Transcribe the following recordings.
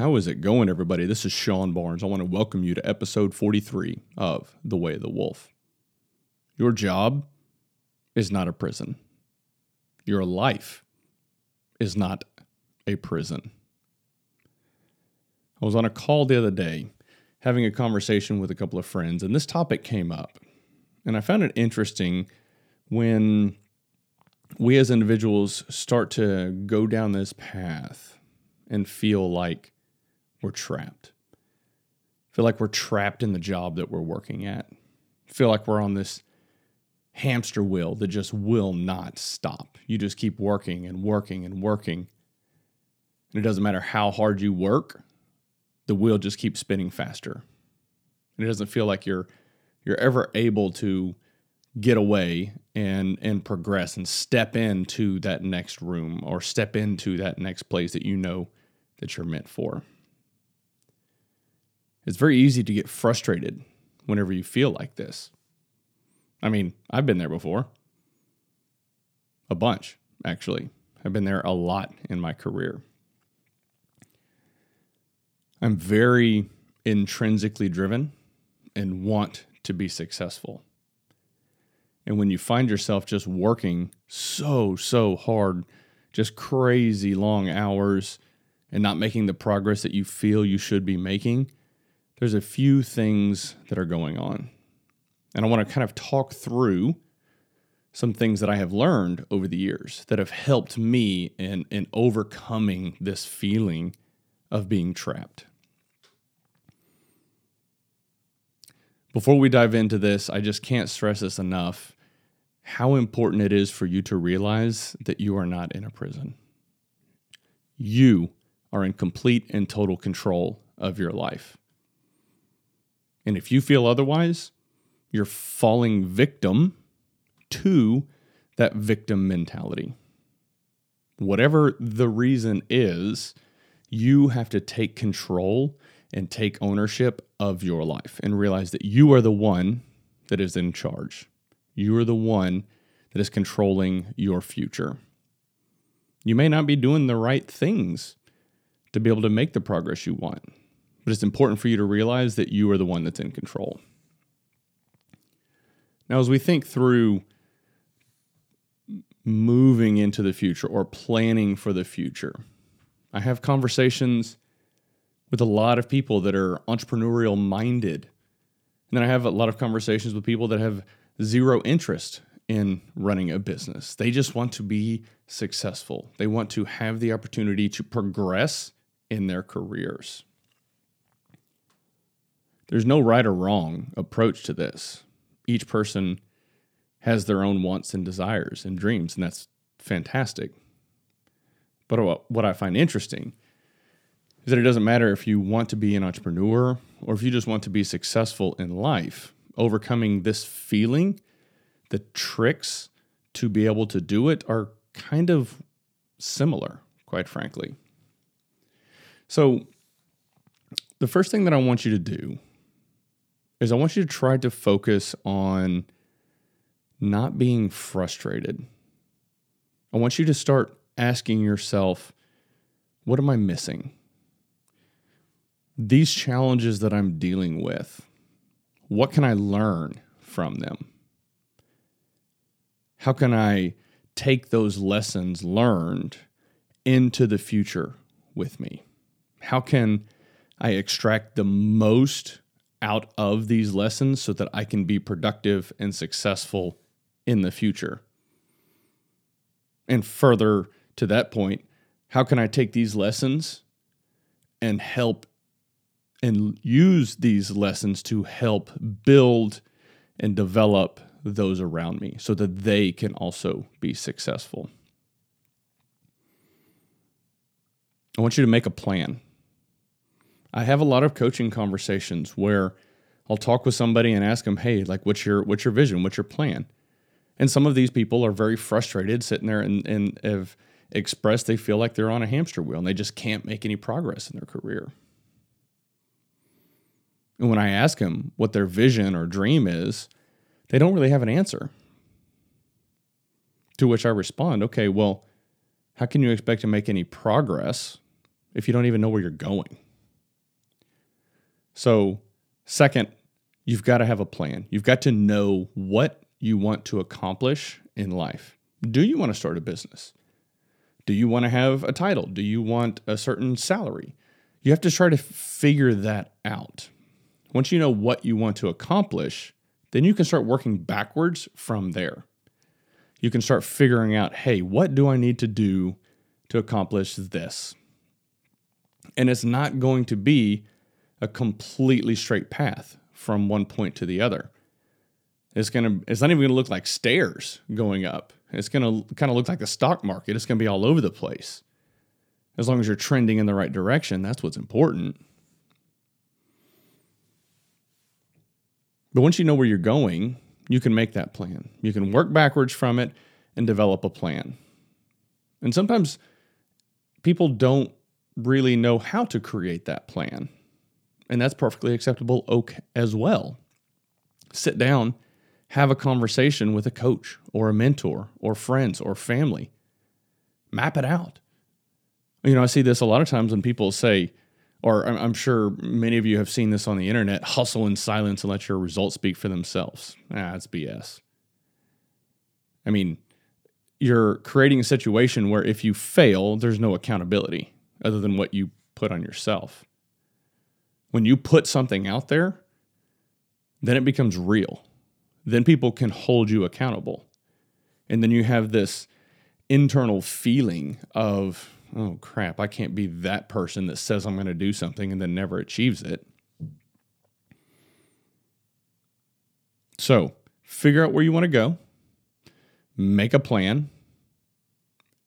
How is it going, everybody? This is Sean Barnes. I want to welcome you to episode 43 of The Way of the Wolf. Your job is not a prison, your life is not a prison. I was on a call the other day having a conversation with a couple of friends, and this topic came up. And I found it interesting when we as individuals start to go down this path and feel like we're trapped. Feel like we're trapped in the job that we're working at. Feel like we're on this hamster wheel that just will not stop. You just keep working and working and working. And it doesn't matter how hard you work, the wheel just keeps spinning faster. And it doesn't feel like you're you're ever able to get away and and progress and step into that next room or step into that next place that you know that you're meant for. It's very easy to get frustrated whenever you feel like this. I mean, I've been there before. A bunch, actually. I've been there a lot in my career. I'm very intrinsically driven and want to be successful. And when you find yourself just working so, so hard, just crazy long hours, and not making the progress that you feel you should be making, there's a few things that are going on. And I want to kind of talk through some things that I have learned over the years that have helped me in, in overcoming this feeling of being trapped. Before we dive into this, I just can't stress this enough how important it is for you to realize that you are not in a prison. You are in complete and total control of your life. And if you feel otherwise, you're falling victim to that victim mentality. Whatever the reason is, you have to take control and take ownership of your life and realize that you are the one that is in charge. You are the one that is controlling your future. You may not be doing the right things to be able to make the progress you want, but it's important for you to realize that you are the one that's in control. Now, as we think through moving into the future or planning for the future, I have conversations with a lot of people that are entrepreneurial minded. And then I have a lot of conversations with people that have zero interest in running a business. They just want to be successful. They want to have the opportunity to progress in their careers. There's no right or wrong approach to this each person has their own wants and desires and dreams, and that's fantastic. But what I find interesting is that it doesn't matter if you want to be an entrepreneur or if you just want to be successful in life, overcoming this feeling, the tricks to be able to do it are kind of similar, quite frankly. So, the first thing that I want you to do is I want you to try to focus on not being frustrated. I want you to start asking yourself, what am I missing? These challenges that I'm dealing with, what can I learn from them? How can I take those lessons learned into the future with me? How can I extract the most out of these lessons so that I can be productive and successful in the future. And further to that point, how can I take these lessons and help and use these lessons to help build and develop those around me so that they can also be successful? I want you to make a plan. I have a lot of coaching conversations where I'll talk with somebody and ask them, "Hey, like what's your what's your vision? What's your plan?" And some of these people are very frustrated sitting there and, and have expressed they feel like they're on a hamster wheel and they just can't make any progress in their career. And when I ask them what their vision or dream is, they don't really have an answer. To which I respond, okay, well, how can you expect to make any progress if you don't even know where you're going? So, second, you've got to have a plan. You've got to know what you want to accomplish in life. Do you want to start a business? Do you want to have a title? Do you want a certain salary? You have to try to figure that out. Once you know what you want to accomplish, then you can start working backwards from there. You can start figuring out hey, what do I need to do to accomplish this? And it's not going to be a completely straight path from one point to the other. It's gonna it's not even gonna look like stairs going up. It's gonna kind of look like the stock market. It's gonna be all over the place. As long as you're trending in the right direction, that's what's important. But once you know where you're going, you can make that plan. You can work backwards from it and develop a plan. And sometimes people don't really know how to create that plan. And that's perfectly acceptable oak as well. Sit down, have a conversation with a coach or a mentor or friends or family. Map it out. You know, I see this a lot of times when people say, or I'm sure many of you have seen this on the internet hustle in silence and let your results speak for themselves. Ah, it's BS. I mean, you're creating a situation where if you fail, there's no accountability other than what you put on yourself. When you put something out there, then it becomes real. Then people can hold you accountable. And then you have this internal feeling of, oh crap, I can't be that person that says I'm going to do something and then never achieves it. So figure out where you want to go, make a plan,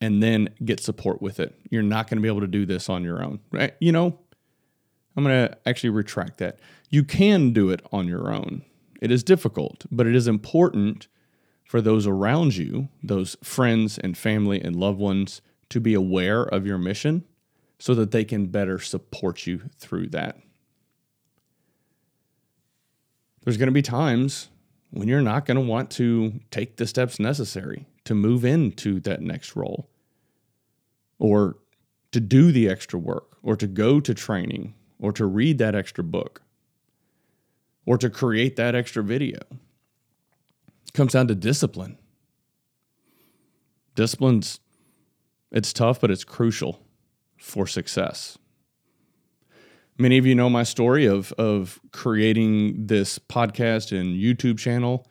and then get support with it. You're not going to be able to do this on your own, right? You know, I'm going to actually retract that. You can do it on your own. It is difficult, but it is important for those around you, those friends and family and loved ones, to be aware of your mission so that they can better support you through that. There's going to be times when you're not going to want to take the steps necessary to move into that next role or to do the extra work or to go to training or to read that extra book or to create that extra video. It comes down to discipline. Discipline's it's tough, but it's crucial for success. Many of you know my story of, of creating this podcast and YouTube channel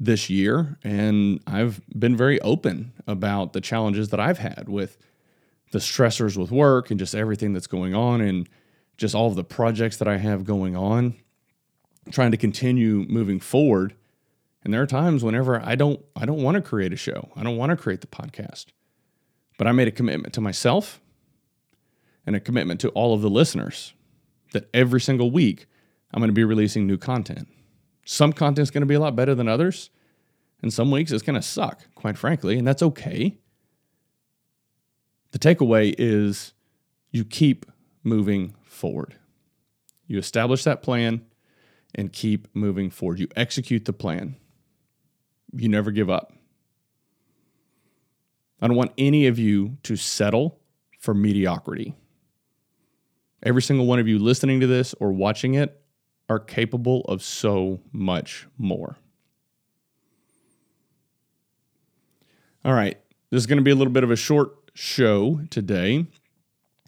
this year, and I've been very open about the challenges that I've had with the stressors with work and just everything that's going on and just all of the projects that I have going on, trying to continue moving forward. And there are times whenever I don't I don't want to create a show. I don't want to create the podcast. But I made a commitment to myself and a commitment to all of the listeners that every single week I'm going to be releasing new content. Some content is going to be a lot better than others, and some weeks it's going to suck, quite frankly, and that's okay. The takeaway is you keep moving forward. You establish that plan and keep moving forward. You execute the plan. You never give up. I don't want any of you to settle for mediocrity. Every single one of you listening to this or watching it are capable of so much more. All right, this is going to be a little bit of a short show today.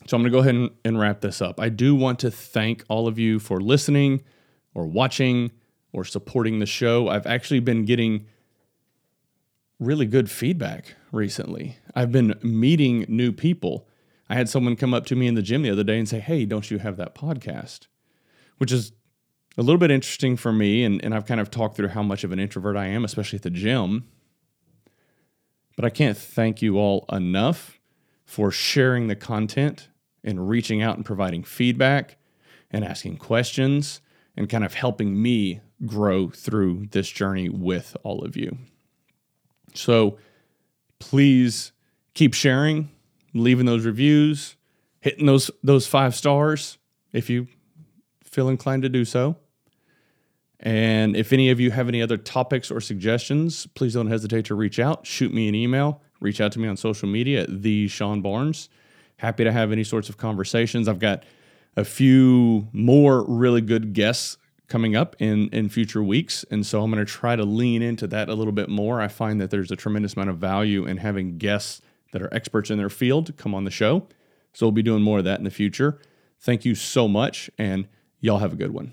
So I'm going to go ahead and, and, wrap this up. I do want to thank all of you for listening or watching or supporting the show. I've actually been getting really good feedback recently. I've been meeting new people. I had someone come up to me in the gym the other day and say, Hey, don't you have that podcast? Which is a little bit interesting for me. And, and I've kind of talked through how much of an introvert I am, especially at the gym. But I can't thank you all enough for sharing the content and reaching out and providing feedback and asking questions and kind of helping me grow through this journey with all of you. So please keep sharing, leaving those reviews, hitting those those five stars if you feel inclined to do so. And if any of you have any other topics or suggestions, please don't hesitate to reach out. Shoot me an email. Reach out to me on social media at the Sean Barnes. Happy to have any sorts of conversations. I've got a few more really good guests coming up in in future weeks and so i'm going to try to lean into that a little bit more i find that there's a tremendous amount of value in having guests that are experts in their field come on the show so we'll be doing more of that in the future thank you so much and y'all have a good one